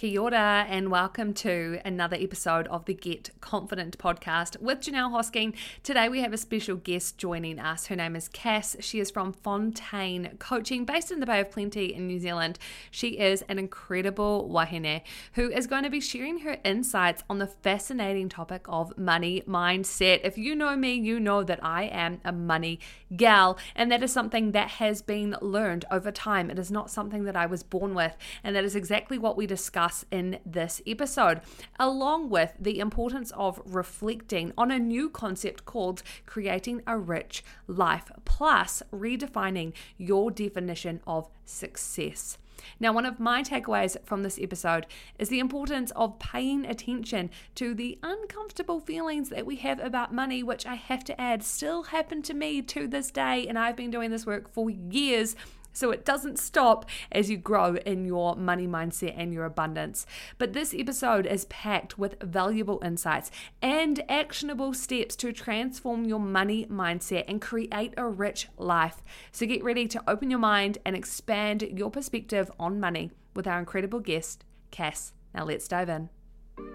Kia ora and welcome to another episode of the Get Confident podcast with Johnelle Hosking. Today we have a special guest joining us. Her name is Cass. She is from Fontein Coaching, based in the Bay of Plenty in New Zealand. She is an incredible wahine who is going to be sharing her insights on the fascinating topic of money mindset. If you know me, you know that I am a money gal, and that is something that has been learned over time. It is not something that I was born with, and that is exactly what we discuss in this episode, along with the importance of reflecting on a new concept called creating a rich life, plus redefining your definition of success. Now, one of my takeaways from this episode is the importance of paying attention to the uncomfortable feelings that we have about money, which I have to add still happen to me to this day. And I've been doing this work for years so it doesn't stop as you grow in your money mindset and your abundance. But this episode is packed with valuable insights and actionable steps to transform your money mindset and create a rich life. So get ready to open your mind and expand your perspective on money with our incredible guest, Cass. Now let's dive in.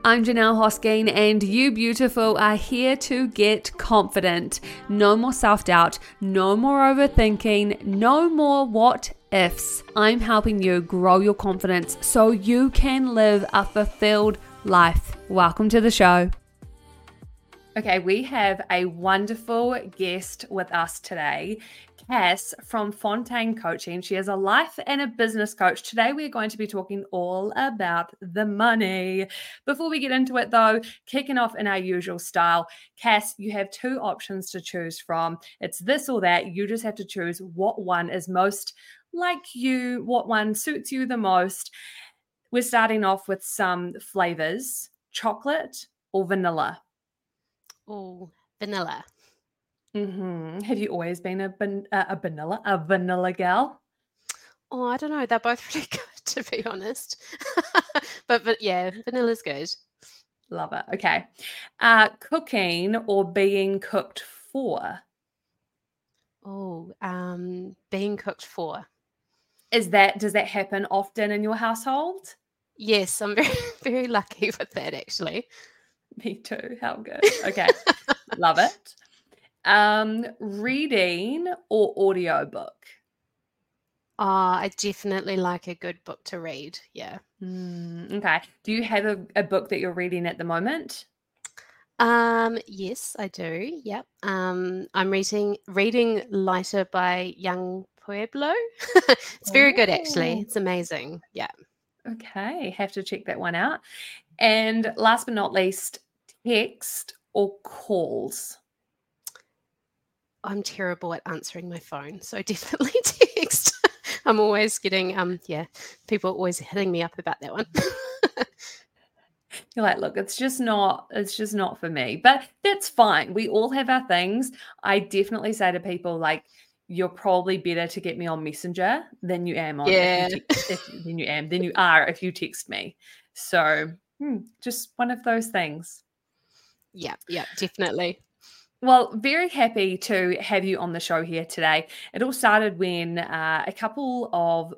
I'm Johnelle Hosking, and you beautiful are here to get confident. No more self doubt, no more overthinking, no more what ifs. I'm helping you grow your confidence so you can live a fulfilled life. Welcome to the show. Okay, we have a wonderful guest with us today. Cass from Fontein Coaching. She is a life and a business coach. Today, we're going to be talking all about the money. Before we get into it, though, kicking off in our usual style, Cass, you have two options to choose from. It's this or that. You just have to choose what one is most like you, what one suits you the most. We're starting off with some flavors chocolate or vanilla. Oh, vanilla. Mm-hmm. Have you always been a, ban- a vanilla a vanilla gal? Oh, I don't know. They're both really good, to be honest. but but yeah, vanilla's good. Love it. Okay, uh, cooking or being cooked for? Oh, um, being cooked for. Is that does that happen often in your household? Yes, I'm very very lucky with that actually. Me too. How good. Okay, love it. Um, reading or audiobook? Oh, I definitely like a good book to read. Yeah. Mm, okay. Do you have a, a book that you're reading at the moment? Um, yes, I do. Yep. Um, I'm reading reading Lighter by Yung Pueblo. it's very good actually. Oh. It's amazing. Yeah. Okay, have to check that one out. And last but not least, text or calls. I'm terrible at answering my phone, so definitely text. I'm always getting um yeah, people are always hitting me up about that one. You're like, look, it's just not, it's just not for me. But that's fine. We all have our things. I definitely say to people, like, you're probably better to get me on Messenger than you am on yeah. You te- if, than you am than you are if you text me. So hmm, just one of those things. Yeah, yeah, definitely. Well, very happy to have you on the show here today. It all started when uh, a couple of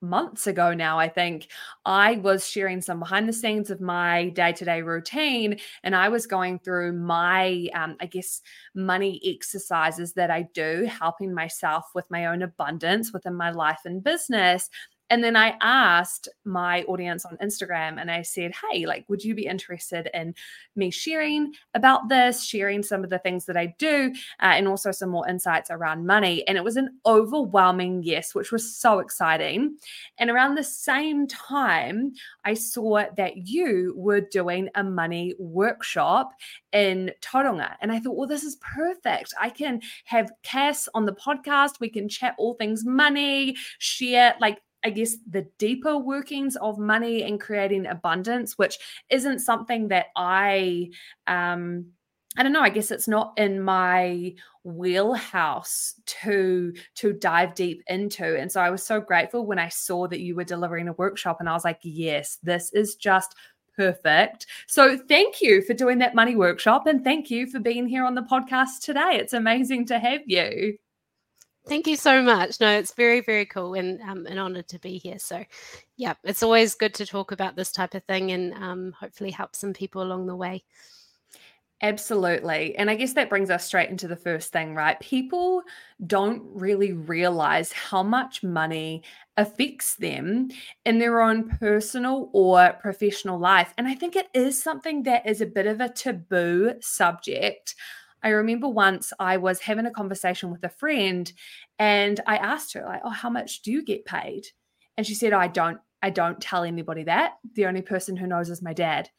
months ago now, I think, I was sharing some behind the scenes of my day to day routine. And I was going through my, um, I guess, money exercises that I do, helping myself with my own abundance within my life and business. And then I asked my audience on Instagram and I said, Hey, like, would you be interested in me sharing about this, sharing some of the things that I do, uh, and also some more insights around money? And it was an overwhelming yes, which was so exciting. And around the same time, I saw that you were doing a money workshop in Tauranga. And I thought, well, this is perfect. I can have Cass on the podcast. We can chat all things money, share like I guess, the deeper workings of money and creating abundance, which isn't something that I, um, I don't know. I guess it's not in my wheelhouse to to dive deep into. And so I was so grateful when I saw that you were delivering a workshop, and I was like, yes, this is just perfect. So thank you for doing that money workshop, and thank you for being here on the podcast today. It's amazing to have you. Thank you so much. No, it's very, very cool and um, an honor to be here. So, yeah, it's always good to talk about this type of thing and um, hopefully help some people along the way. Absolutely. And I guess that brings us straight into the first thing, right? People don't really realize how much money affects them in their own personal or professional life. And I think it is something that is a bit of a taboo subject. I remember once I was having a conversation with a friend and I asked her, like, oh, how much do you get paid? And she said, I don't, I don't tell anybody that. The only person who knows is my dad.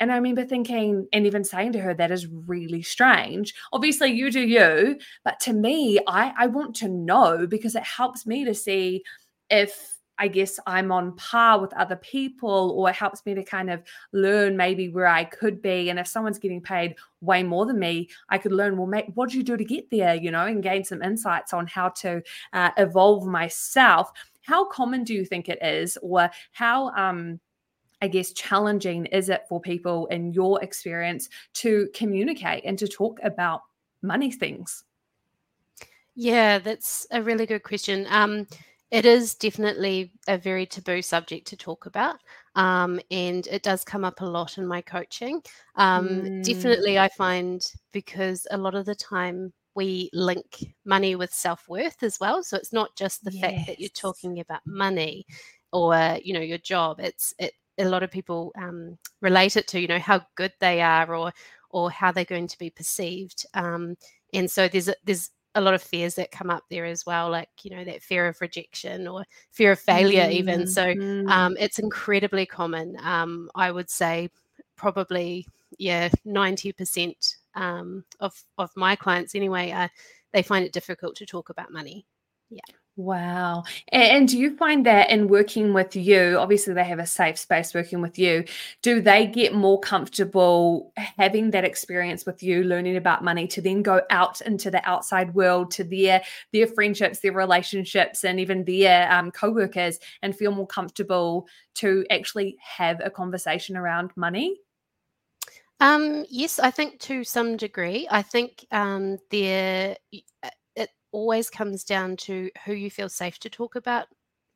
And I remember thinking and even saying to her, that is really strange. Obviously, you do you, but to me, I, I want to know because it helps me to see if I guess I'm on par with other people, or it helps me to kind of learn maybe where I could be. And if someone's getting paid way more than me, I could learn, well, what do you do to get there, you know, and gain some insights on how to uh, evolve myself. How common do you think it is, or how, um, I guess, challenging is it for people in your experience to communicate and to talk about money things? Yeah, that's a really good question. Um, it is definitely a very taboo subject to talk about. Um, and it does come up a lot in my coaching. Um, mm. Definitely, I find because a lot of the time we link money with self worth as well. So it's not just the yes. fact that you're talking about money or you know your job. It's it. A lot of people um, relate it to you know how good they are or or how they're going to be perceived. Um, and so there's a, there's a lot of fears that come up there as well, like you know that fear of rejection or fear of failure, mm-hmm. even. So mm-hmm. um, it's incredibly common. Um, I would say probably yeah ninety percent um, of of my clients anyway. Uh, they find it difficult to talk about money. Yeah. Wow. And, do you find that in working with you, obviously they have a safe space working with you, do they get more comfortable having that experience with you, learning about money to then go out into the outside world to their their friendships, their relationships, and even their um, co-workers and feel more comfortable to actually have a conversation around money? Um, yes, I think to some degree. I think um, there always comes down to who you feel safe to talk about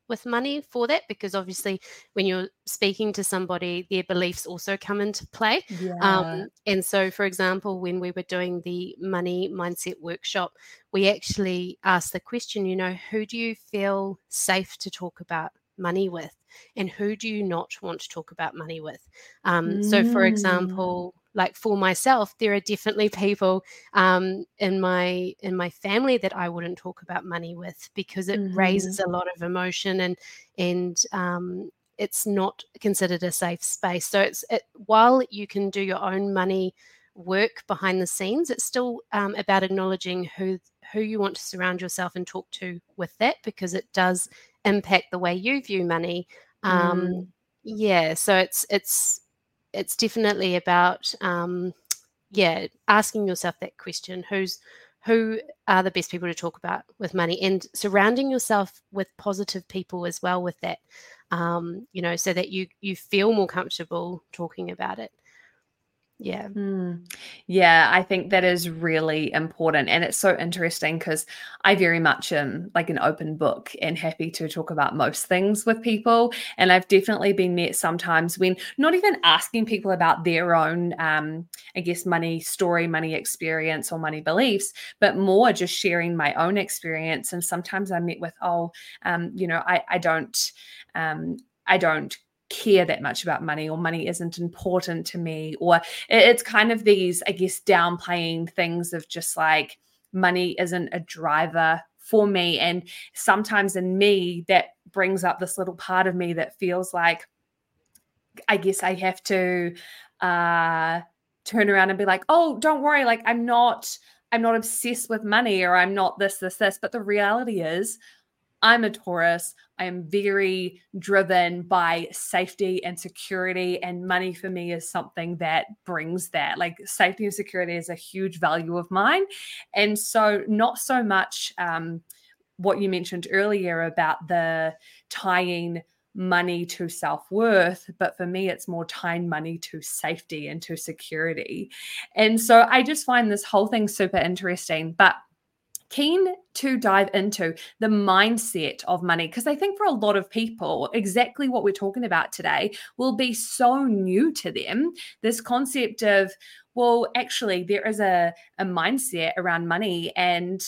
with money for that because obviously when you're speaking to somebody their beliefs also come into play um, yeah. um, and so for example when we were doing the money mindset workshop we actually asked the question you know who do you feel safe to talk about money with and who do you not want to talk about money with um, mm. so for mm. example like for myself there are definitely people um, in my in my family that i wouldn't talk about money with because it mm-hmm. raises a lot of emotion and and um, it's not considered a safe space so it's it, while you can do your own money work behind the scenes it's still um, about acknowledging who who you want to surround yourself and talk to with that because it does impact the way you view money um, mm. yeah so it's it's it's definitely about um, yeah asking yourself that question who's who are the best people to talk about with money and surrounding yourself with positive people as well with that um, you know so that you you feel more comfortable talking about it yeah. Mm. Yeah, I think that is really important. And it's so interesting because I very much am like an open book and happy to talk about most things with people. And I've definitely been met sometimes when not even asking people about their own, um, I guess, money story, money experience, or money beliefs, but more just sharing my own experience. And sometimes I'm met with, oh, um, you know, I, I don't. Um, I don't care that much about money or money isn't important to me or it's kind of these i guess downplaying things of just like money isn't a driver for me. And sometimes in me that brings up this little part of me that feels like i guess i have to uh turn around and be like oh don't worry like i'm not i'm not obsessed with money or i'm not this this this. But the reality is I'm a Taurus. I am very driven by safety and security, and money for me is something that brings that. Like safety and security is a huge value of mine. And so, not so much um, what you mentioned earlier about the tying money to self worth, but for me, it's more tying money to safety and to security. And so, I just find this whole thing super interesting. But keen to dive into the mindset of money because I think for a lot of people, exactly what we're talking about today will be so new to them. This concept of, well, actually, there is a, a mindset around money and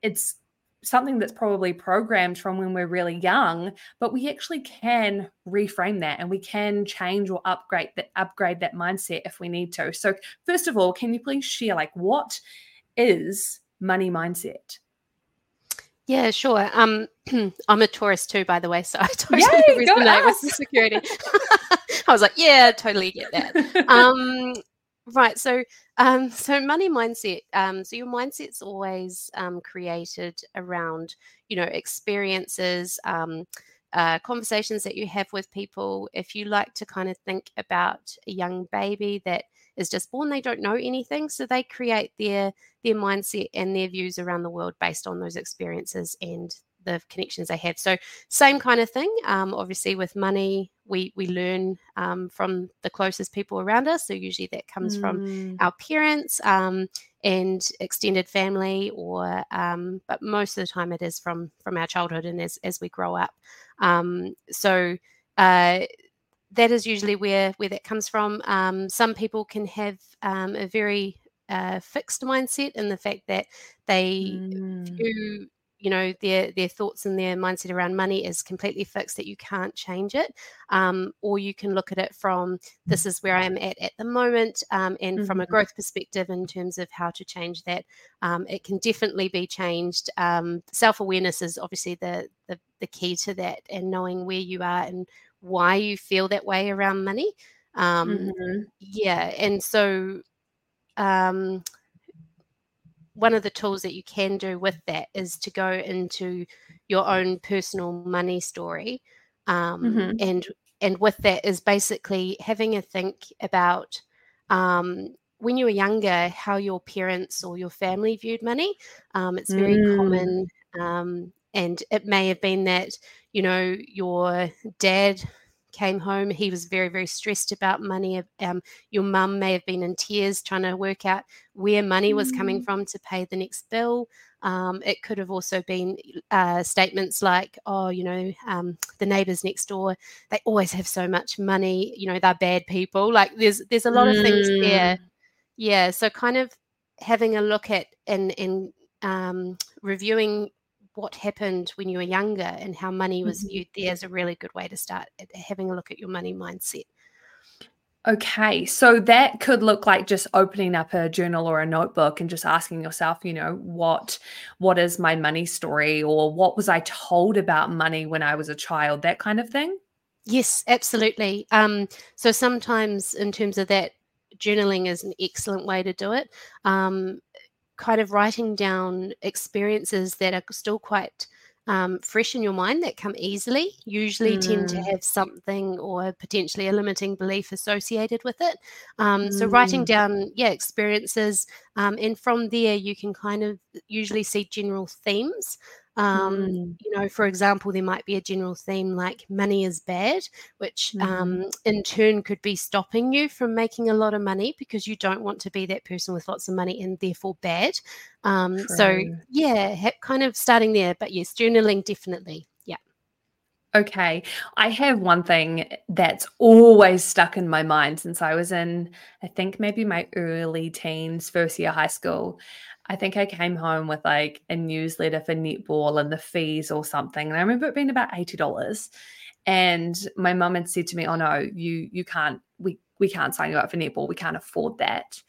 it's something that's probably programmed from when we're really young but we actually can reframe that and we can change or upgrade that upgrade that mindset if we need to so first of all can you please share like what is money mindset yeah, sure. Um, I'm a Taurus too, by the way, so I totally Yay, resonate with the security. I was like, yeah, totally get that. um, right. So, um, so money mindset. Um, so your mindset's always um, created around, you know, experiences, um, uh, conversations that you have with people. If you like to kind of think about a young baby that is just born they don't know anything so they create their their mindset and their views around the world based on those experiences and the connections they have so same kind of thing um, obviously with money we we learn um, from the closest people around us so usually that comes mm. from our parents um, and extended family or um, but most of the time it is from from our childhood and as, as we grow up um, so uh, that is usually where where that comes from. Um, some people can have um, a very uh, fixed mindset in the fact that they mm. view you know their their thoughts and their mindset around money is completely fixed that you can't change it um, or you can look at it from this is where i'm at at the moment um, and mm-hmm. from a mm-hmm. growth perspective in terms of how to change that um, it can definitely be changed um, self-awareness is obviously the, the the key to that and knowing where you are and why you feel that way around money. Um, mm-hmm. Yeah, and so um, one of the tools that you can do with that is to go into your own personal money story, um, mm-hmm. and and with that is basically having a think about um, when you were younger how your parents or your family viewed money. Um, it's very mm. common um, and it may have been that you know your dad came home he was very very stressed about money um, your mum may have been in tears trying to work out where money was coming mm. from to pay the next bill um, it could have also been uh, statements like oh you know um, the neighbors next door they always have so much money you know they're bad people like there's there's a lot of things there mm. yeah so kind of having a look at and and um, reviewing what happened when you were younger and how money was mm-hmm. viewed there is a really good way to start having a look at your money mindset. Okay, so that could look like just opening up a journal or a notebook and just asking yourself, you know, what what is my money story or what was I told about money when I was a child, that kind of thing? Yes, absolutely. Um, so sometimes in terms of that, journaling is an excellent way to do it. Um, kind of writing down experiences that are still quite um, fresh in your mind that come easily usually mm. tend to mm. have something or potentially a limiting belief associated with it. Um, mm. So, writing mm. down, yeah, experiences, um, and from there, you can kind of usually see general themes. Um, mm. You know, for example, there might be a general theme like money is bad, which mm. um, in turn could be stopping you from making a lot of money because you don't want to be that person with lots of money and therefore bad. Um, so, yeah, ha- kind of starting there. But yes, journaling definitely. Yeah. Okay. I have one thing that's always stuck in my mind since I was in, I think maybe my early teens, first year high school. I think I came home with like a newsletter for netball and the fees or something. And I remember it being about $80. And my mum had said to me, Oh no, you you can't we we can't sign you up for netball. We can't afford that.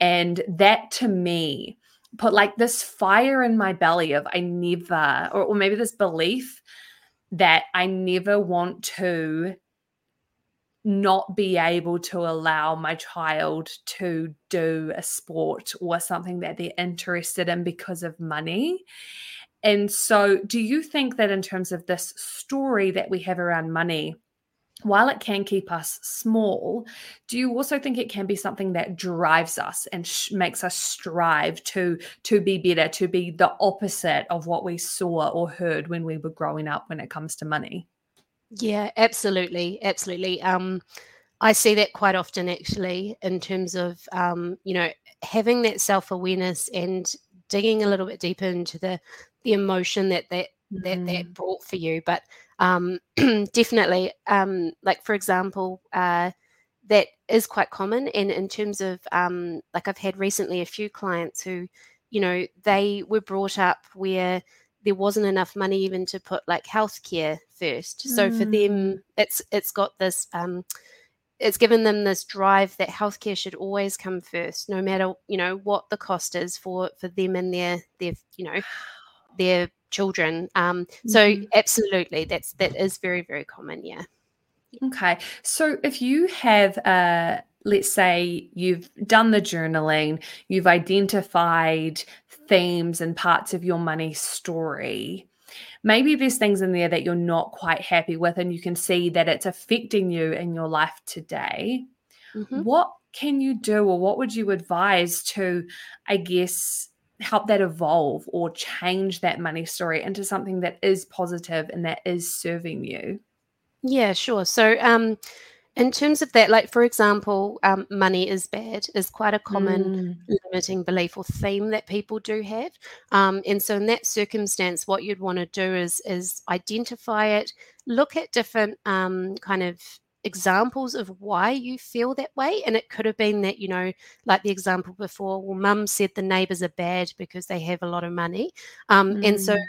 And that to me put like this fire in my belly of I never, or, or maybe this belief that I never want to not be able to allow my child to do a sport or something that they're interested in because of money. And so, do you think that in terms of this story that we have around money, while it can keep us small, do you also think it can be something that drives us and sh- makes us strive to to be better, to be the opposite of what we saw or heard when we were growing up when it comes to money? Yeah, absolutely, absolutely. Um, I see that quite often, actually, in terms of um, you know having that self awareness and digging a little bit deeper into the the emotion that that that that mm. brought for you. But um, definitely, um, like for example, uh, that is quite common. And in terms of um, like I've had recently a few clients who, you know, they were brought up where there wasn't enough money even to put like healthcare first. So mm. for them, mm. it's it's got this um, it's given them this drive that healthcare should always come first, no matter you know what the cost is for for them and their their you know their children. Um, mm-hmm. So absolutely, that's that is very very common. Yeah. Okay, so if you have uh let's say you've done the journaling, you've identified themes and parts of your money story. Maybe there's things in there that you're not quite happy with and you can see that it's affecting you in your life today. Mm-hmm. what can you do or what would you advise to i guess help that evolve or change that money story into something that is positive and that is serving you? Yeah sure. So um in terms of that, like for example, um, money is bad is quite a common mm. limiting belief or theme that people do have. Um, and so, in that circumstance, what you'd want to do is is identify it, look at different um, kind of examples of why you feel that way. And it could have been that, you know, like the example before, well, mum said the neighbors are bad because they have a lot of money. Um, mm. And so, mm.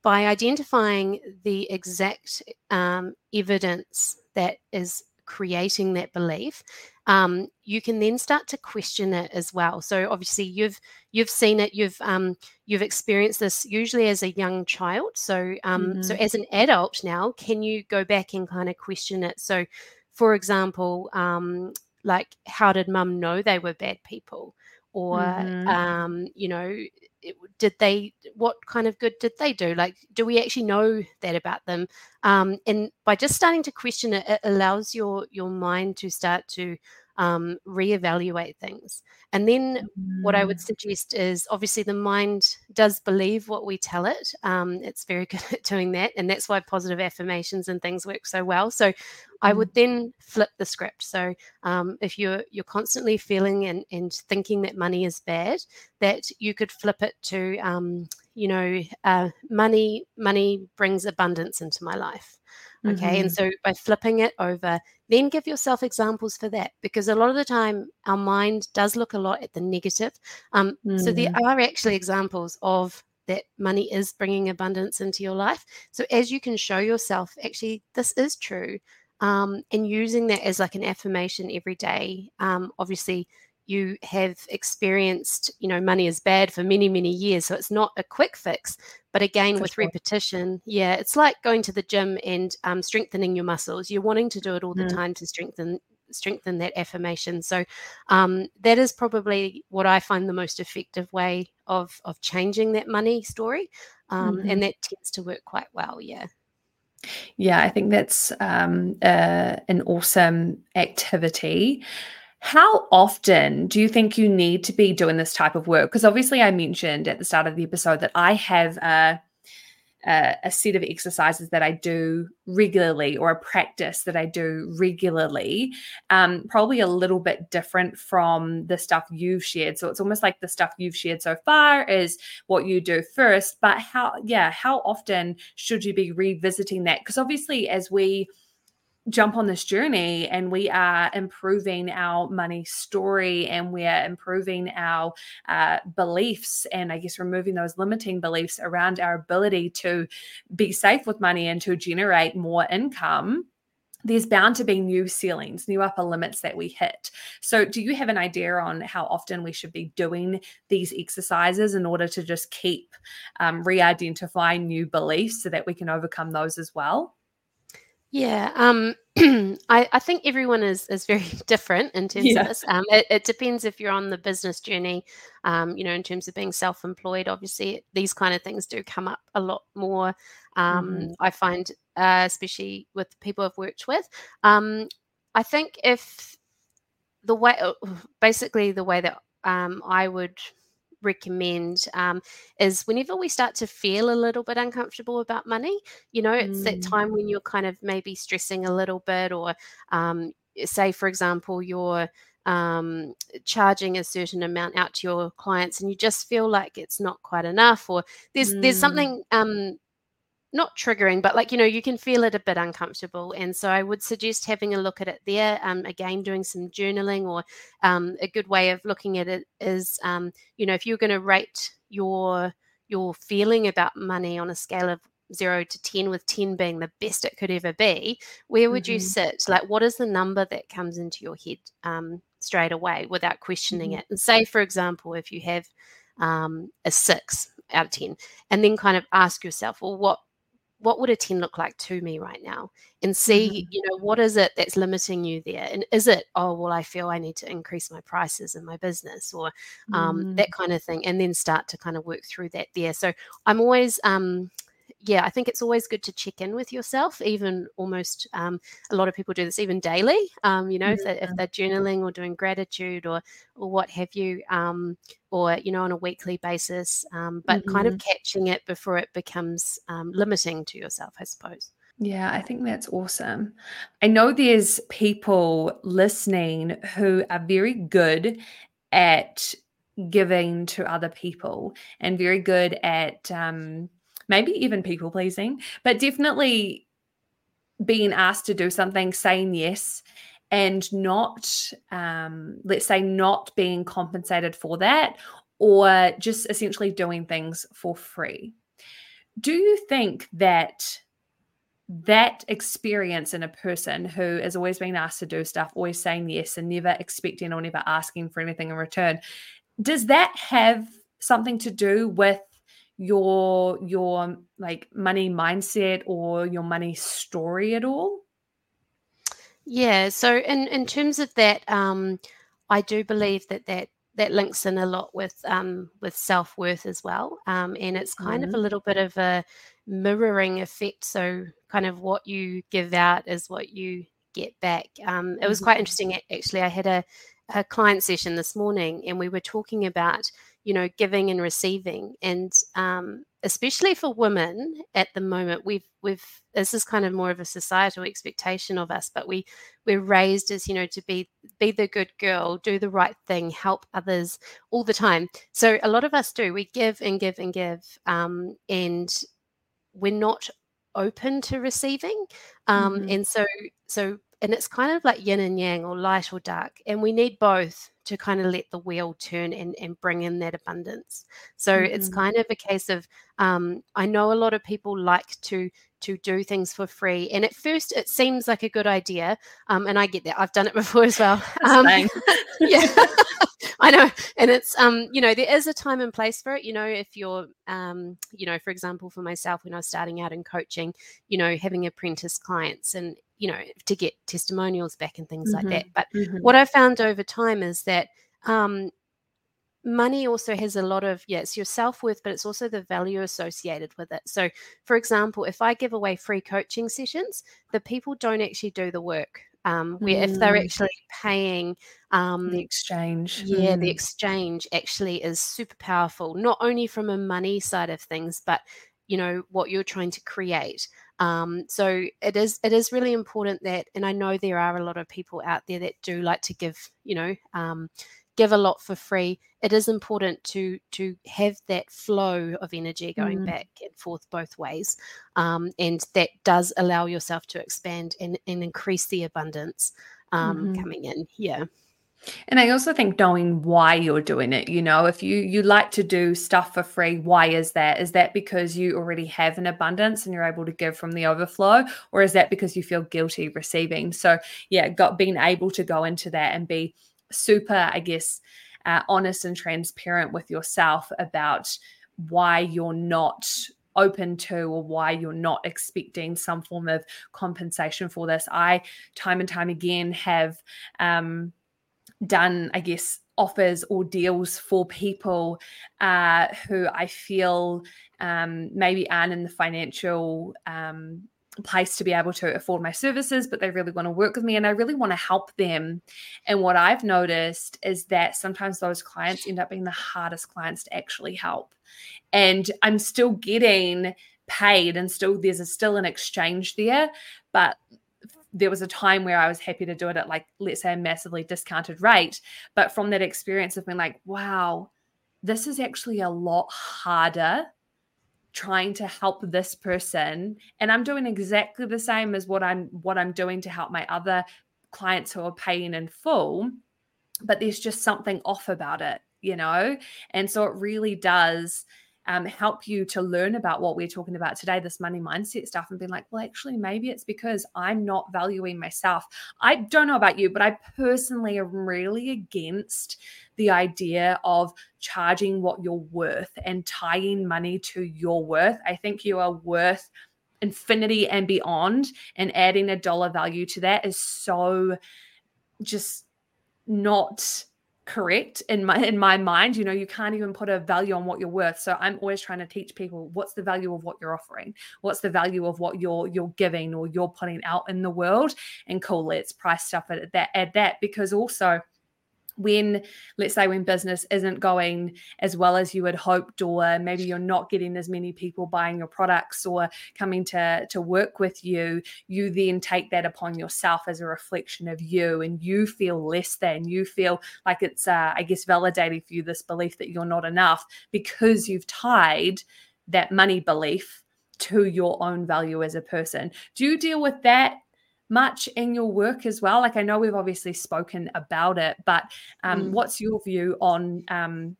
by identifying the exact um, evidence that is creating that belief um, you can then start to question it as well so obviously you've you've seen it you've um, you've experienced this usually as a young child so um, mm-hmm. so as an adult now can you go back and kind of question it so for example um, like how did mum know they were bad people or mm-hmm. um, you know did they what kind of good did they do? Like do we actually know that about them? Um, and by just starting to question it it allows your your mind to start to um, reevaluate things. And then mm. what I would mm. suggest is obviously the mind does believe what we tell it. Um, it's very good at doing that. And that's why positive affirmations and things work so well. So mm. I would then flip the script. So um, if you're you're constantly feeling and, and thinking that money is bad, that you could flip it to um, you know, uh, money money brings abundance into my life. Okay. Mm-hmm. And so by flipping it over, then give yourself examples for that because a lot of the time our mind does look a lot at the negative. Um, mm. So there mm. are actually examples of that money is bringing abundance into your life. So as you can show yourself, actually, this is true. Um, and using that as like an affirmation every day, um, obviously you have experienced, you know, money is bad for many, many years. So it's not a quick fix. But again, for with sure. repetition, yeah, it's like going to the gym and um, strengthening your muscles. You're wanting to do it all the mm. time to strengthen strengthen that affirmation. So um, that is probably what I find the most effective way of of changing that money story, um, mm-hmm. and that tends to work quite well. Yeah. Yeah, I think that's um, uh, an awesome activity. How often do you think you need to be doing this type of work? Because obviously, I mentioned at the start of the episode that I have a, a, a, set of exercises that I do regularly or a practice that I do regularly, um, probably a little bit different from the stuff you've shared. So it's almost like the stuff you've shared so far is what you do first. But how, yeah, how often should you be revisiting that? Because obviously, as we jump on this journey and we are improving our money story and we are improving our uh, beliefs and I guess removing those limiting beliefs around our ability to be safe with money and to generate more income there's bound to be new ceilings, new upper limits that we hit. So, do you have an idea on how often we should be doing these exercises in order to just keep um, re identifying new beliefs so that we can overcome those as well? Yeah, um, I, I, think everyone is is very different in terms yeah. of this. Um, it, it, depends if you're on the business journey. Um, you know, in terms of being self-employed, obviously these kind of things do come up a lot more. Um, mm-hmm. I find, uh, especially with people I've worked with. Um, I think if the way, basically the way that um, I would recommend um, is whenever we start to feel a little bit uncomfortable about money, you know, it's mm. that time when you're kind of maybe stressing a little bit, or um, say, for example, you're um, charging a certain amount out to your clients and you just feel like it's not quite enough or there's mm. there's something um, not triggering, but like, you know, you can feel it a bit uncomfortable. And so I would suggest having a look at it there. Um, again, doing some journaling or um, a good way of looking at it is, um, you know, if you're going to rate your your feeling about money on a scale of zero to 10 with 10 being the best it could ever be where would mm-hmm. you sit like what is the number that comes into your head um, straight away without questioning mm-hmm. it and say for example if you have um, a six out of 10 and then kind of ask yourself well what what would a 10 look like to me right now and see mm-hmm. you know what is it that's limiting you there and is it oh well i feel i need to increase my prices in my business or um, mm. that kind of thing and then start to kind of work through that there so i'm always um, yeah, I think it's always good to check in with yourself. Even almost um, a lot of people do this even daily. Um, you know, if, they, if, they're journaling or doing gratitude or or what have you, um, or you know, on a weekly basis. Um, but mm-hmm. kind of mm-hmm. catching it before it becomes um, limiting to yourself, I suppose. Yeah, I think that's awesome. I know there's people listening who are very good at giving to other people and very good at um, maybe even people pleasing, but definitely being asked to do something, saying yes, and not, um, let's say, not being compensated for that, or just essentially doing things for free. Do you think that that experience in a person who is always being asked to do stuff, always saying yes, and never expecting or never asking for anything in return, does that have something to do with your your like money mindset or your money story at all? Yeah. So in in terms of that, um, I do believe that that that links in a lot with um, with self worth as well, um, and it's kind mm-hmm. of a mm-hmm. little bit of a mirroring effect. So kind of what you give out is what you get back. Um, it was mm-hmm. quite interesting actually. I had a a client session this morning, and we were talking about you know, giving and receiving. And um, especially for women at the moment, we've we've this is kind of more of a societal expectation of us, but we we're raised as you know to be be the good girl, do the right thing, help others all the time. So a lot of us do. We give and give and give, um, and we're not open to receiving. Um, mm-hmm. And so so and it's kind of like yin and yang or light or dark and we need both to kind of let the wheel turn and, and bring in that abundance so mm-hmm. it's kind of a case of um, i know a lot of people like to to do things for free and at first it seems like a good idea um, and i get that i've done it before as well um, yeah I know, and it's um, you know, there is a time and place for it. You know, if you're um, you know, for example, for myself when I was starting out in coaching, you know, having apprentice clients and you know, to get testimonials back and things mm-hmm. like that. But mm-hmm. what I found over time is that um, money also has a lot of yeah it's your self-worth but it's also the value associated with it so for example if i give away free coaching sessions the people don't actually do the work um, where mm. if they're mm. actually paying um, the exchange yeah mm. the exchange actually is super powerful not only from a money side of things but you know what you're trying to create um, so it is it is really important that, and I know there are a lot of people out there that do like to give, you know, um, give a lot for free. It is important to to have that flow of energy going mm. back and forth both ways, um, and that does allow yourself to expand and, and increase the abundance um, mm-hmm. coming in. Yeah. And I also think knowing why you're doing it, you know, if you you like to do stuff for free, why is that? Is that because you already have an abundance and you're able to give from the overflow or is that because you feel guilty receiving? So, yeah, got being able to go into that and be super, I guess, uh, honest and transparent with yourself about why you're not open to or why you're not expecting some form of compensation for this. I time and time again have um done, I guess, offers or deals for people uh, who I feel um, maybe aren't in the financial um, place to be able to afford my services, but they really want to work with me and I really want to help them. And what I've noticed is that sometimes those clients end up being the hardest clients to actually help. And I'm still getting paid and still there's a, still an exchange there, but there was a time where I was happy to do it at like, let's say, a massively discounted rate. But from that experience of being like, wow, this is actually a lot harder trying to help this person and i'm doing exactly the same as what i'm what i'm doing to help my other clients who are paying in full but there's just something off about it you know and so it really does um, help you to learn about what we're talking about today, this money mindset stuff, and be like, well, actually, maybe it's because I'm not valuing myself. I don't know about you, but I personally am really against the idea of charging what you're worth and tying money to your worth. I think you are worth infinity and beyond, and adding a dollar value to that is so just not correct in my in my mind you know you can't even put a value on what you're worth. So i'm always trying to teach people what's the value of what you're offering? What's the value of what you're you're giving or you're putting out in the world? And cool let's price stuff at that at that. Because also when let's say when business isn't going as well as you had hoped or maybe you're not getting as many people buying your products or coming to to work with you you then take that upon yourself as a reflection of you and you feel less than. You feel like it's uh, i guess validating for you this belief that you're not enough because you've tied that money belief to your own value as a person. Do you deal with that much in your work as well? Like I know we've obviously spoken about it, but um, mm. what's your view on um,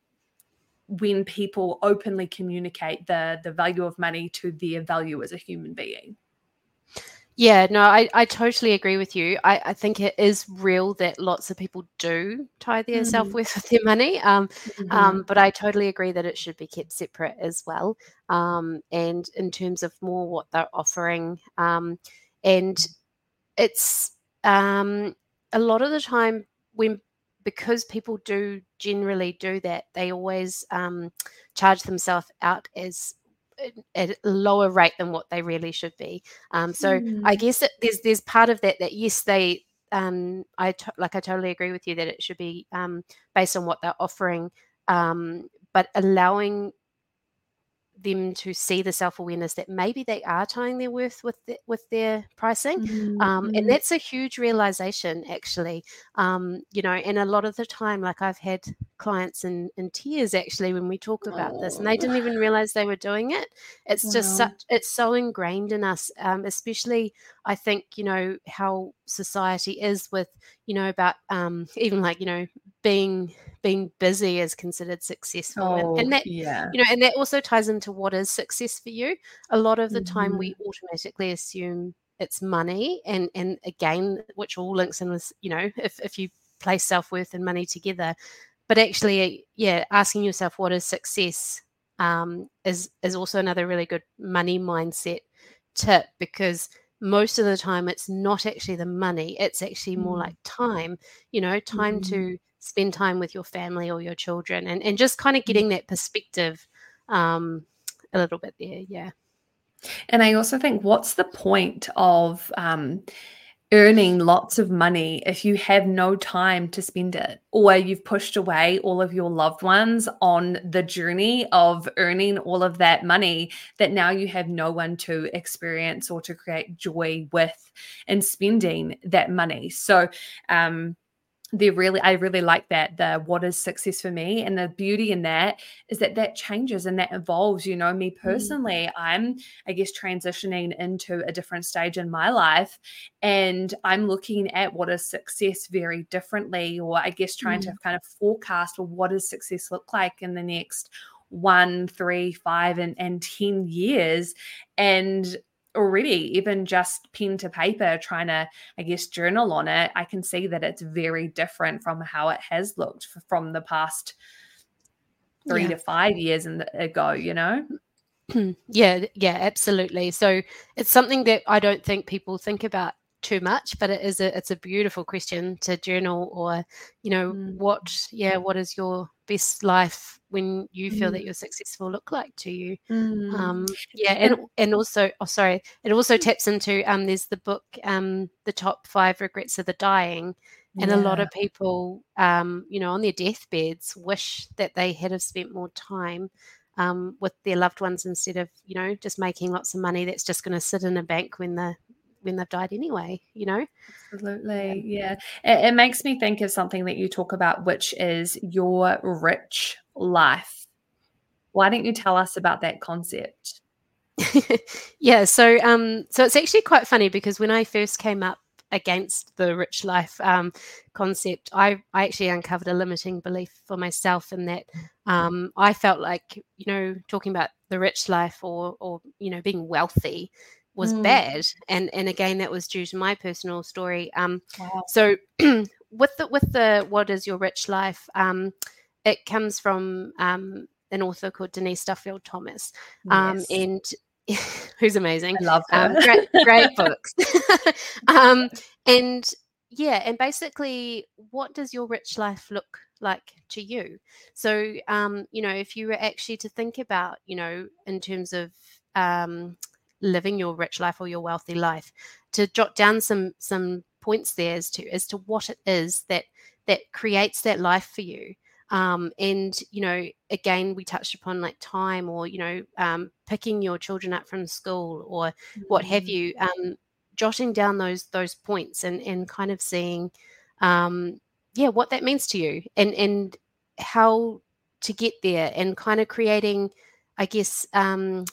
when people openly communicate the the value of money to their value as a human being? Yeah, no, I, I totally agree with you. I, I think it is real that lots of people do tie their mm-hmm. self worth with their money. Um, mm-hmm. um, but I totally agree that it should be kept separate as well. Um, and in terms of more what they're offering, um, and it's um, a lot of the time when because people do generally do that, they always um, charge themselves out as at a lower rate than what they really should be. Um, so mm. I hmm. guess it, there's there's part of that that yes they um, I to, like I totally agree with you that it should be um, based on what they're offering, um, but allowing them to see the self awareness that maybe they are tying their worth with the, with their pricing, mm-hmm. um, and mm-hmm. that's a huge realization actually. Um, you know, and a lot of the time, like I've had clients in in tears actually when we talk about oh. this, and they didn't even realize they were doing it. It's wow. just such it's so ingrained in us, um, especially I think you know how society is with you know about um, even like you know being being busy is considered successful oh, and, and, that yeah you know and that also ties into what is success for you a lot of the mm-hmm. time we automatically assume it's money and and again which all links in with you know if, if you place self-worth and money together but actually yeah asking yourself what is success um, is is also another really good money mindset tip because most of the time it's not actually the money it's actually more mm. like time you know time mm. to spend time with your family or your children and, and just kind of mm. getting that perspective um, a little bit there yeah. And i also think what's the point of um, earning lots of money if you have no time to spend it? Or you've pushed away all of your loved ones on the journey of earning all of that money that now you have no one to experience or to create joy with and spending that money. So um they really i really like that the what is success for me and the beauty in that is that that changes and that evolves you know me mm. personally mm. i'm i guess transitioning into a different stage in my life and i'm looking at what is success very differently or i guess trying mm. to kind of forecast well, what does success look like in the next one three five and, and ten years and already even just pen to paper trying to i guess journal on it i can see that it's very different from how it has looked from the past three yeah. to five years ago you know yeah yeah absolutely so it's something that i don't think people think about too much but it is a it's a beautiful question to journal or you know mm. what yeah what is your best life when you feel mm. that you're successful look like to you mm. um yeah and and also oh sorry it also taps into um there's the book um the top five regrets of the dying and yeah. a lot of people um you know on their deathbeds wish that they had have spent more time um, with their loved ones instead of you know just making lots of money that's just going to sit in a bank when the when they've died anyway you know? Absolutely yeah, yeah. It, it makes me think of something that you talk about which is your rich life. Why don't you tell us about that concept? Yeah so um so it's actually quite funny because when i first came up against the rich life um, concept, I, I actually uncovered a limiting belief for myself in that um, I felt like, you know, talking about the rich life or, or you know, being wealthy was mm. bad. And, and again, that was due to my personal story. Um, wow. So with the, with the, what is your rich life? Um, it comes from um, an author called Denise Duffield Thomas. Um, yes. And who's amazing. I love um, her. Um, great, great books. um, and yeah, and basically, what does your rich life look like to you? So, um, you know, if you were actually to think about, you know, in terms of um, living your rich life or your wealthy life, to jot down some some points there as to as to what it is that that creates that life for you um, and you know again we touched upon like time or you know um, picking your children up from school or mm-hmm. what have mm. you um, jotting down those those points and and kind of seeing um, yeah what that means to you and and how to get there and kind of creating i guess um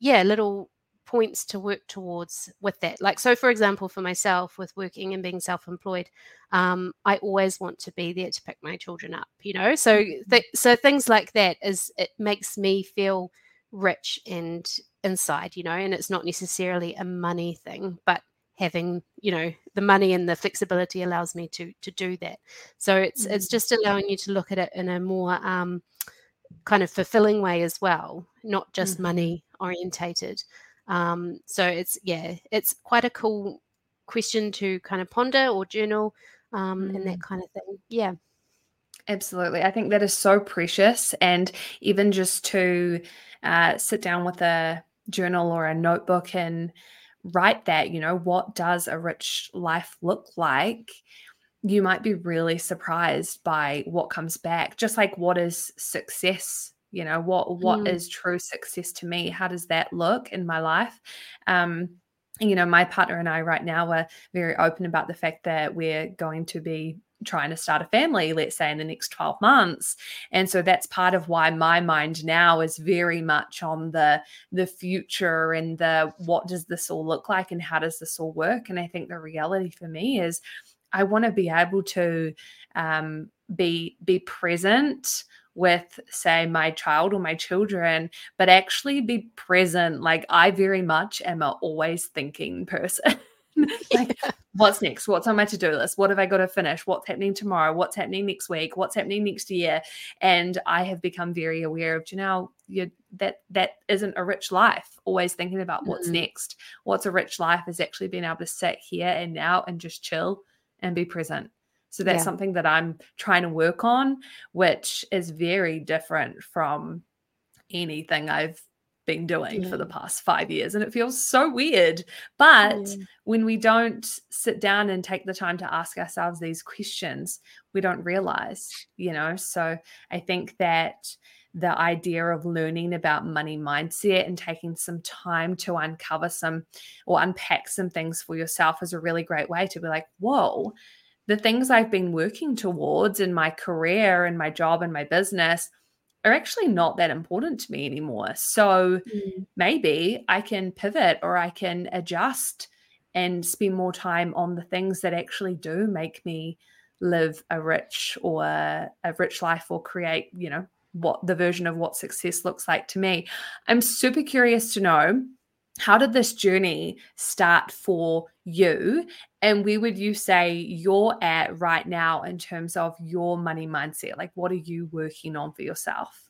yeah little points to work towards with that like so for example for myself with working and being self-employed um, i always want to be there to pick my children up you know so mm-hmm. th- so things like that is it makes me feel rich and inside you know and it's not necessarily a money thing but having you know the money and the flexibility allows me to to do that so it's mm-hmm. it's just allowing you to look at it in a more um, kind of fulfilling way as well not just mm-hmm. money orientated um, so it's yeah, it's quite a cool question to kind of ponder or journal um, mm. and that mm. kind of thing. Yeah. Absolutely. I think that is so precious. And even just to uh, sit down with a journal or a notebook and write that, you know, what does a rich life look like? You might be really surprised by what comes back. Just like what is success you know what what mm. is true success to me? How does that look in my life? Um you know my partner and i right now are very open about the fact that we're going to be trying to start a family let's say in the next 12 months and so that's part of why my mind now is very much on the the future and the what does this all look like and how does this all work? And i think the reality for me is i want to be able to um, be be present with say my child or my children but actually be present. Like i very much am a always thinking person. Like yeah. what's next? What's on my to-do list? What have i got to finish? What's happening tomorrow? What's happening next week? What's happening next year? And i have become very aware of you know that that isn't a rich life. Always thinking about what's mm-hmm. next. What's a rich life is actually being able to sit here and now and just chill and be present so that's yeah. something that I'm trying to work on, which is very different from anything I've been doing yeah. for the past five years. And it feels so weird. But yeah. when we don't sit down and take the time to ask ourselves these questions, we don't realize, you know. So I think that the idea of learning about money mindset and taking some time to uncover some or unpack some things for yourself is a really great way to be like, whoa, the things I've been working towards in my career and my job and my business are actually not that important to me anymore. So mm. maybe I can pivot or I can adjust and spend more time on the things that actually do make me live a rich or a rich life or create, you know, what the version of what success looks like to me. I'm super curious to know how did this journey start for you and where would you say you're at right now in terms of your money mindset like what are you working on for yourself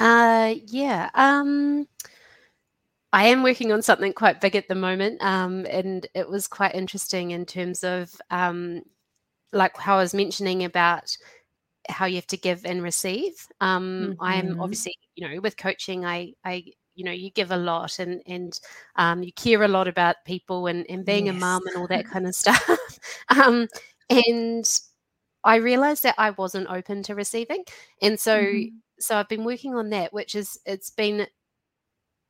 uh yeah um I am working on something quite big at the moment, um, and it was quite interesting in terms of um, like how I was mentioning about how you have to give and receive. Um, mm-hmm. I am mm-hmm. obviously, you know, with coaching, I I you know you give a lot and and um, you care a lot about people and and being yes. a mum and all that kind of stuff um, and i realized that i wasn't open to receiving and so mm-hmm. so i've been working on that which is it's been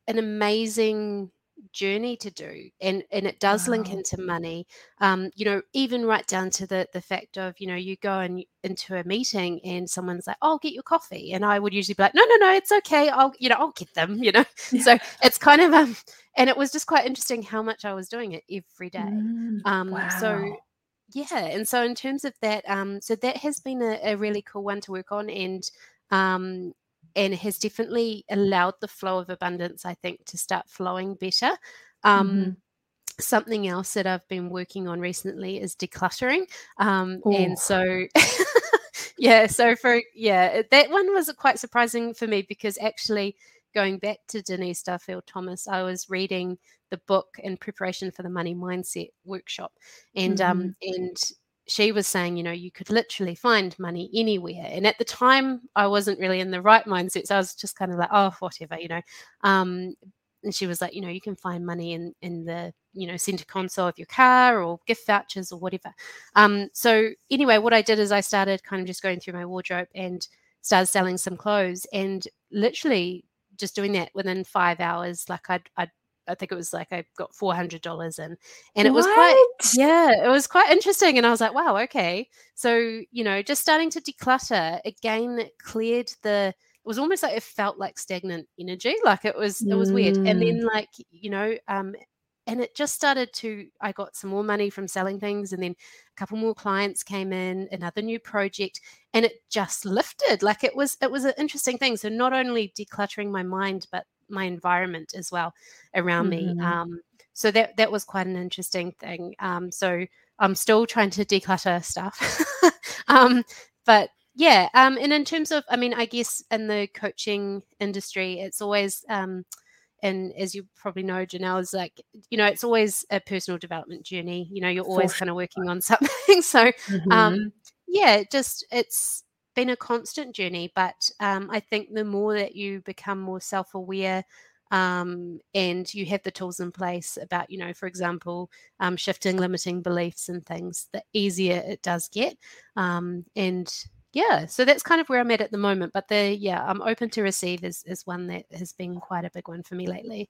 an amazing journey to do and and it does wow. link into money um you know even right down to the the fact of you know you go and into a meeting and someone's like oh, i'll get your coffee and i would usually be like no no no it's okay i'll you know i'll get them you know yeah. so it's kind of um and it was just quite interesting how much i was doing it every day mm, um wow. so yeah and so in terms of that um so that has been a, a really cool one to work on and um and has definitely allowed the flow of abundance, I think, to start flowing better. Um, mm-hmm. Something else that I've been working on recently is decluttering. Um, and so, yeah, so for, yeah, that one was quite surprising for me because actually, going back to Denise Duffield Thomas, I was reading the book in preparation for the money mindset workshop, and um, mm-hmm. um, and she was saying, you know, you could literally find money anywhere. And at the time, I wasn't really in the right mindset. So I was just kind of like, oh, whatever, you know. Um, and she was like, you know, you can find money in in the you know center console of your car or gift vouchers or whatever. Um, so anyway, what I did is I started kind of just going through my wardrobe and started selling some clothes and literally just doing that within five hours. Like I'd, I'd I think it was like I got four hundred dollars in, and it what? was quite yeah, it was quite interesting. And I was like, wow, okay. So you know, just starting to declutter again cleared the. It was almost like it felt like stagnant energy, like it was it was mm. weird. And mm. then like you know, um, and it just started to. I got some more money from selling things, and then a couple more clients came in, another new project, and it just lifted. Like it was it was an interesting thing. So not only decluttering my mind, but my environment as well around mm-hmm. me. Um, so that that was quite an interesting thing. Um, so I'm still trying to declutter stuff, um, but yeah. Um, and in terms of, I mean, I guess in the coaching industry, it's always um, and as you probably know, Johnelle is like, you know, it's always a personal development journey. You know, you're always kind of working on something. so, mm-hmm. um, yeah, just it's been a constant journey, but um, I think the more that you become more self aware um, and you have the tools in place about, you know, for example, um, shifting limiting beliefs and things, the easier it does get. Um, and yeah, so that's kind of where I'm at at the moment. But the yeah, I'm open to receive is is one that has been quite a big one for me lately.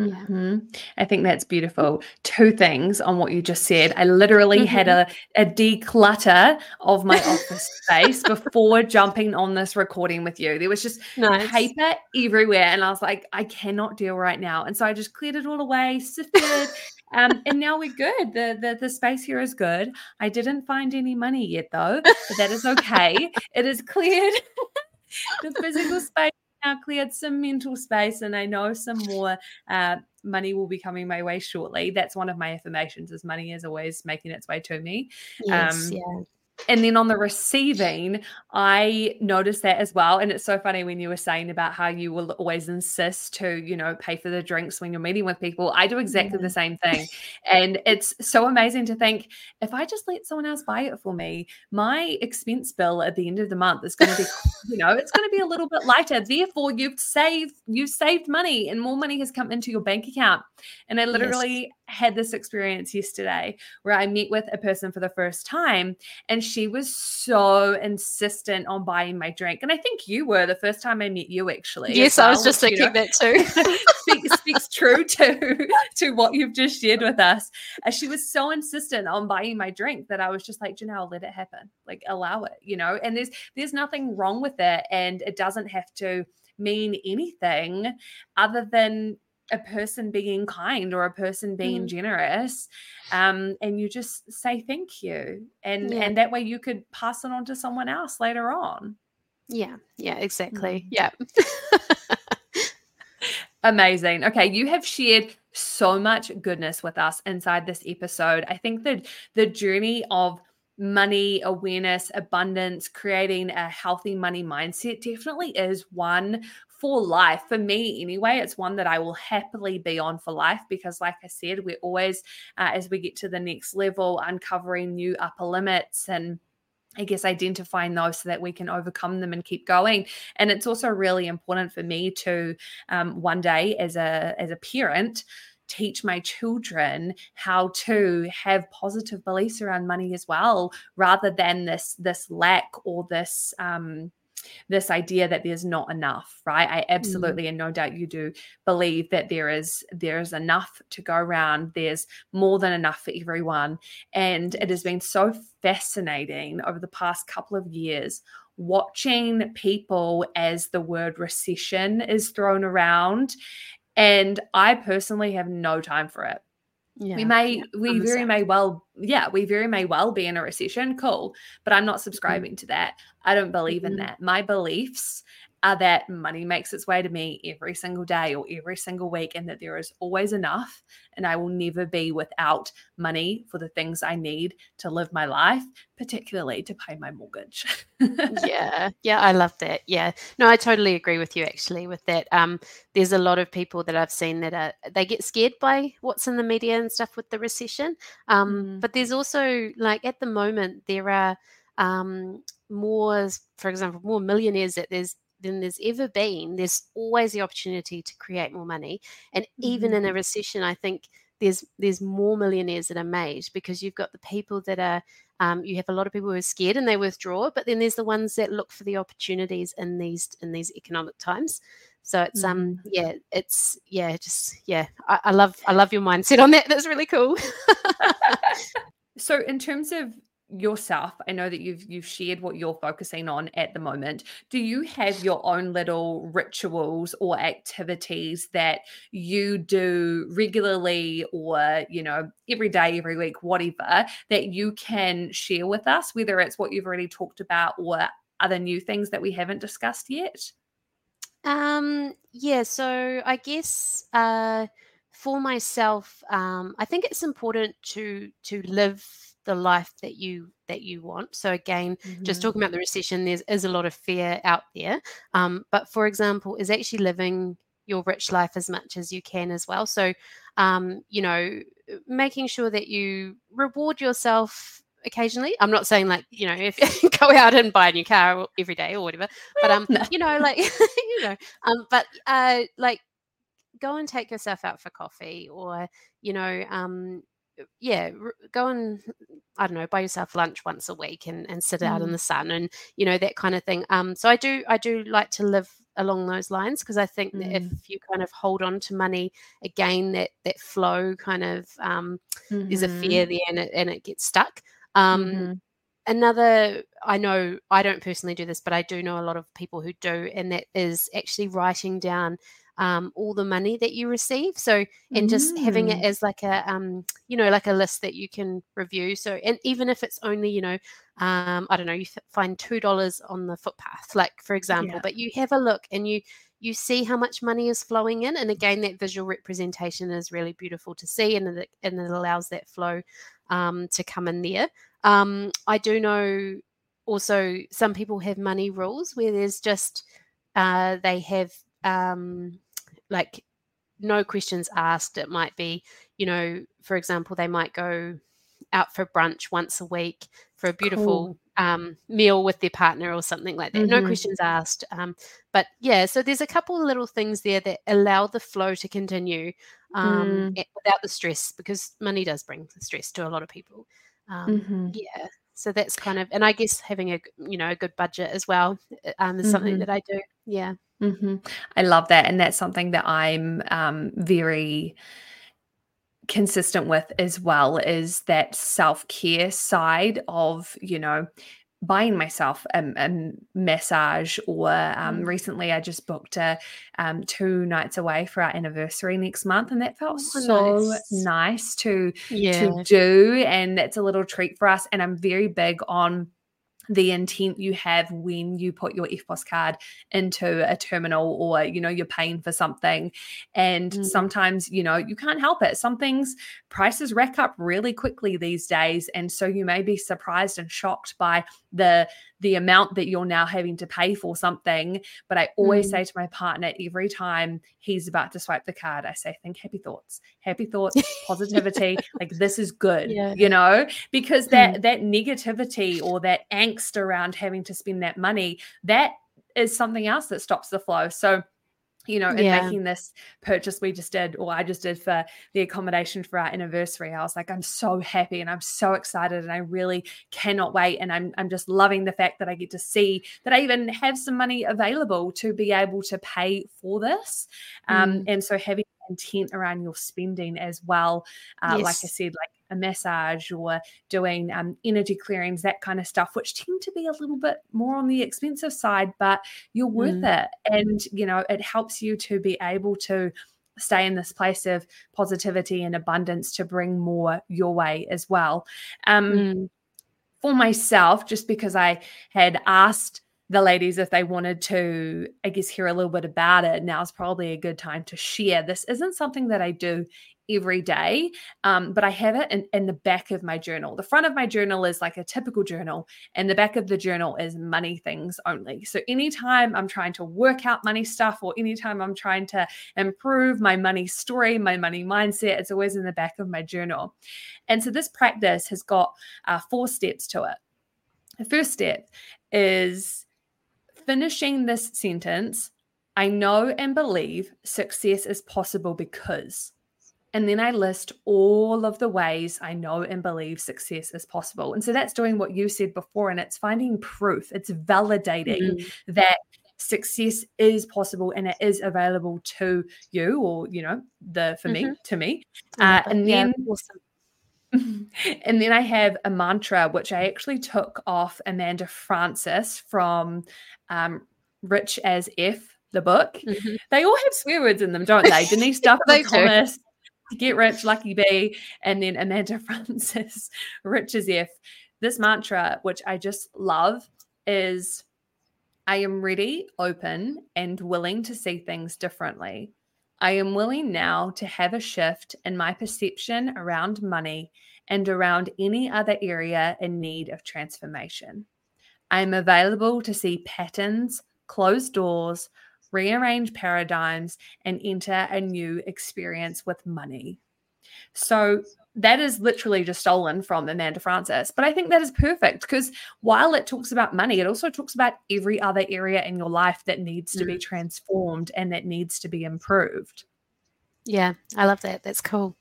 Yeah. Mm-hmm. I think that's beautiful. Two things on what you just said. I literally mm-hmm. had a, a declutter of my office space before jumping on this recording with you. There was just nice. paper everywhere. And I was like, I cannot deal right now. And so I just cleared it all away, sifted, um, and now we're good. The, the the space here is good. I didn't find any money yet though, but that is okay. it is cleared. the physical space now cleared some mental space and I know some more uh, money will be coming my way shortly. That's one of my affirmations is money is always making its way to me. Yes, um, yeah and then on the receiving, I noticed that as well. And it's so funny when you were saying about how you will always insist to, you know, pay for the drinks when you're meeting with people. I do exactly yeah. the mm-hmm. same thing. And it's so amazing to think if I just let someone else buy it for me, my expense bill at the end of the month is going to be, you know, it's going to be a little bit lighter. Therefore, you've saved, you've saved money and more money has come into your bank account. And I literally yes had this experience yesterday where I met with a person for the first time and she was so insistent on buying my drink. And I think you were the first time I met you actually. Yes, well, I was just thinking know, that too. speaks, speaks true to, to what you've just shared with us. Uh, she was so insistent on buying my drink that I was just like, Johnelle, let it happen. Like allow it, you know, and there's there's nothing wrong with it. And it doesn't have to mean anything other than a person being kind or a person being mm. generous um, and you just say thank you and yeah. and that way you could pass it on to someone else later on yeah yeah exactly mm. yeah amazing okay you have shared so much goodness with us inside this episode i think that the journey of money awareness abundance creating a healthy money mindset definitely is one for life for me anyway it's one that i will happily be on for life because like i said we're always uh, as we get to the next level uncovering new upper limits and I guess identifying those so that we can overcome them and keep going. And it's also really important for me to um, one day, as a as a parent, teach my children how to have positive beliefs around money as well, rather than this this lack or this um, this idea that there's not enough right? I Mm. absolutely and no doubt you do believe that there is there is enough to go around there's more than enough for everyone. And it has been so fascinating over the past couple of years watching people as the word recession is thrown around and i personally have no time for it Yeah. we may yeah, we very may well yeah we very may well be in a recession cool but i'm Mm-hmm. not subscribing to that i don't believe in Mhm. that my beliefs are that money makes its way to me every single day or every single week and that there is always enough and i will never be without money for the things i need to live my life particularly to pay my mortgage. Yeah. Yeah i love that. Yeah. No i totally agree with you actually with that. Um there's a lot of people that i've seen that are they get scared by what's in the media and stuff with the recession. Um Mm. but there's also like at the moment there are um more for example more millionaires that there's than there's ever been there's always the opportunity to create more money and even Mhm. in a recession i think there's there's more millionaires that are made because you've got the people that are um, you have a lot of people who are scared and they withdraw but then there's the ones that look for the opportunities in these in these economic times. So it's um yeah it's yeah just yeah I, I love i love your mindset on that that's really cool. So in terms of yourself, I know that you've you've shared what you're focusing on at the moment. Do you have your own little rituals or activities that you do regularly or, you know, every day, every week, whatever, that you can share with us, whether it's what you've already talked about or other new things that we haven't discussed yet? Um, yeah, so I guess uh, for myself, um, I think it's important to to live the life that you that you want. So again, just Mhm. talking about the recession, there's a lot of fear out there. Um, but for example, is actually living your rich life as much as you can as well. So, um, you know, making sure that you reward yourself occasionally. I'm not saying like you know if go out and buy a new car every day or whatever, but um, No. you know, like you know, um, but uh, like go and take yourself out for coffee, or you know, um, yeah, go and I don't know, buy yourself lunch once a week and and sit out in Mm. the sun and you know that kind of thing. Um, so I do I do like to live along those lines because I think that Mm. if you kind of hold on to money again, that that flow kind of um, there's a fear there and it and it gets stuck. Um, Mhm. another i know i don't personally do this but i do know a lot of people who do and that is actually writing down um, all the money that you receive so and just having it Mm. as like a um, you know like a list that you can review so and even if it's only you know um, i don't know you find two dollars on the footpath like for example Yeah. but you have a look and you you see how much money is flowing in and again that visual representation is really beautiful to see and it, and it allows that flow um, to come in there um, I do know also some people have money rules where there's just uh, they have um, like no questions asked. It might be, you know, for example, they might go out for brunch once a week for a beautiful um, meal with their partner or something like that. No Mhm. questions asked. Um, but yeah, so there's a couple of little things there that allow the flow to continue um, Mm. eh, without the stress because money does bring stress to a lot of people. Um, Mhm. yeah, so that's kind of, and I guess having a you know a good budget as well uh, um, is something Mhm. that I do. Yeah. Hmm I love that. And that's something that I'm um, very consistent with as well is that self-care side of, you know, buying myself a, a massage or um, Mm. recently I just booked a um, two nights away for our anniversary next month and that felt Oh, so nice. nice to Yeah. to do and that's a little treat for us and I'm very big on the intent you have when you put your EFTPOS card into a terminal or you know you're paying for something and Mm. sometimes you know you can't help it some things prices rack up really quickly these days and so you may be surprised and shocked by the the amount that you're now having to pay for something but i always Mm. say to my partner every time he's about to swipe the card i say think happy thoughts happy thoughts positivity like this is good Yeah. you know because Mm. that that negativity or that angst around having to spend that money that is something else that stops the flow so you know, in yeah. making this purchase we just did, or I just did for the accommodation for our anniversary, I was like, I'm so happy and I'm so excited and I really cannot wait. And I'm I'm just loving the fact that I get to see that I even have some money available to be able to pay for this. Um, mm. and so having intent around your spending as well. Uh, yes. Like I said, like a massage or doing um, energy clearings, that kind of stuff, which tend to be a little bit more on the expensive side, but you're worth mm. it. And, you know, it helps you to be able to stay in this place of positivity and abundance to bring more your way as well. Um, mm. For myself, just because I had asked the ladies if they wanted to, I guess, hear a little bit about it. Now is probably a good time to share. This isn't something that I do every day, um, but I have it in, in the back of my journal. The front of my journal is like a typical journal, and the back of the journal is money things only. So anytime I'm trying to work out money stuff, or anytime I'm trying to improve my money story, my money mindset, it's always in the back of my journal. And so this practice has got uh, four steps to it. The first step is finishing this sentence, I know and believe success is possible because. And then I list all of the ways I know and believe success is possible. And so that's doing what you said before, and it's finding proof, it's validating mm-hmm. that success is possible and it is available to you or you know the for mm-hmm. me to me uh, and then yeah, awesome. and then I have a mantra which I actually took off Amanda Frances from um, Rich as F, the book. Mm-hmm. They all have swear words in them, don't they? Denise Duffield Thomas, Get Rich, Lucky Bee, and then Amanda Frances, Rich as F. This mantra, which I just love, is I am ready, open, and willing to see things differently. I am willing now to have a shift in my perception around money and around any other area in need of transformation. I am available to see patterns, closed doors, rearrange paradigms, and enter a new experience with money. So, that is literally just stolen from Amanda Frances. But I think that is perfect because while it talks about money, it also talks about every other area in your life that needs to mm. be transformed and that needs to be improved. Yeah, I love that. That's cool.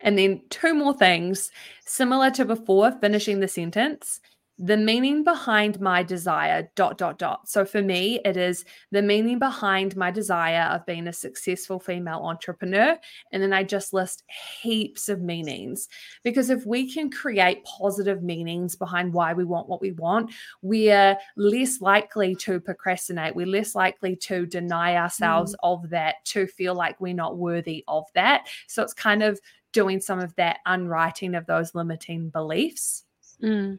And then two more things similar to before finishing the sentence the meaning behind my desire dot dot dot. So for me it is the meaning behind my desire of being a successful female entrepreneur. And then i just list heaps of meanings. Because if we can create positive meanings behind why we want what we want we're less likely to procrastinate. We're less likely to deny ourselves mm. of that to feel like we're not worthy of that. So it's kind of doing some of that unwriting of those limiting beliefs. Mm.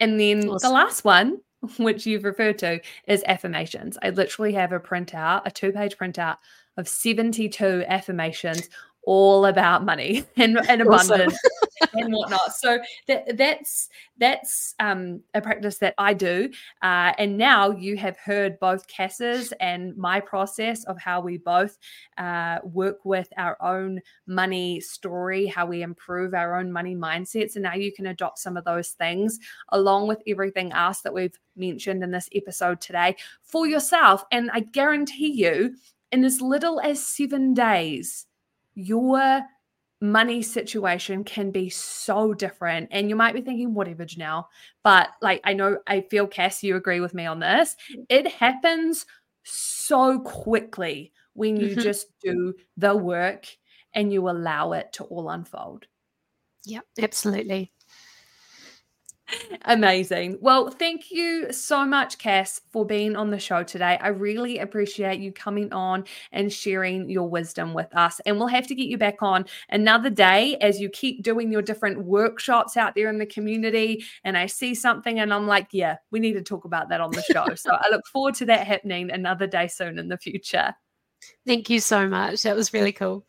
And then awesome. the last one, which you've referred to, is affirmations. I literally have a printout, a two page printout of 72 affirmations all about money and, and abundance and whatnot. So that, that's that's um, a practice that I do. Uh, and now you have heard both Cass's and my process of how we both uh, work with our own money story, how we improve our own money mindsets. And now you can adopt some of those things along with everything else that we've mentioned in this episode today for yourself. And I guarantee you, in as little as seven days, your money situation can be so different. And you might be thinking, whatever, Johnelle. But like, I know, I feel, Cass, you agree with me on this. It happens so quickly when you mm-hmm. just do the work and you allow it to all unfold. Yeah, absolutely. Amazing. Well, thank you so much, Cass, for being on the show today. I really appreciate you coming on and sharing your wisdom with us. And we'll have to get you back on another day as you keep doing your different workshops out there in the community. And I see something and I'm like, yeah, we need to talk about that on the show. so I look forward to that happening another day soon in the future. Thank you so much. That was really cool.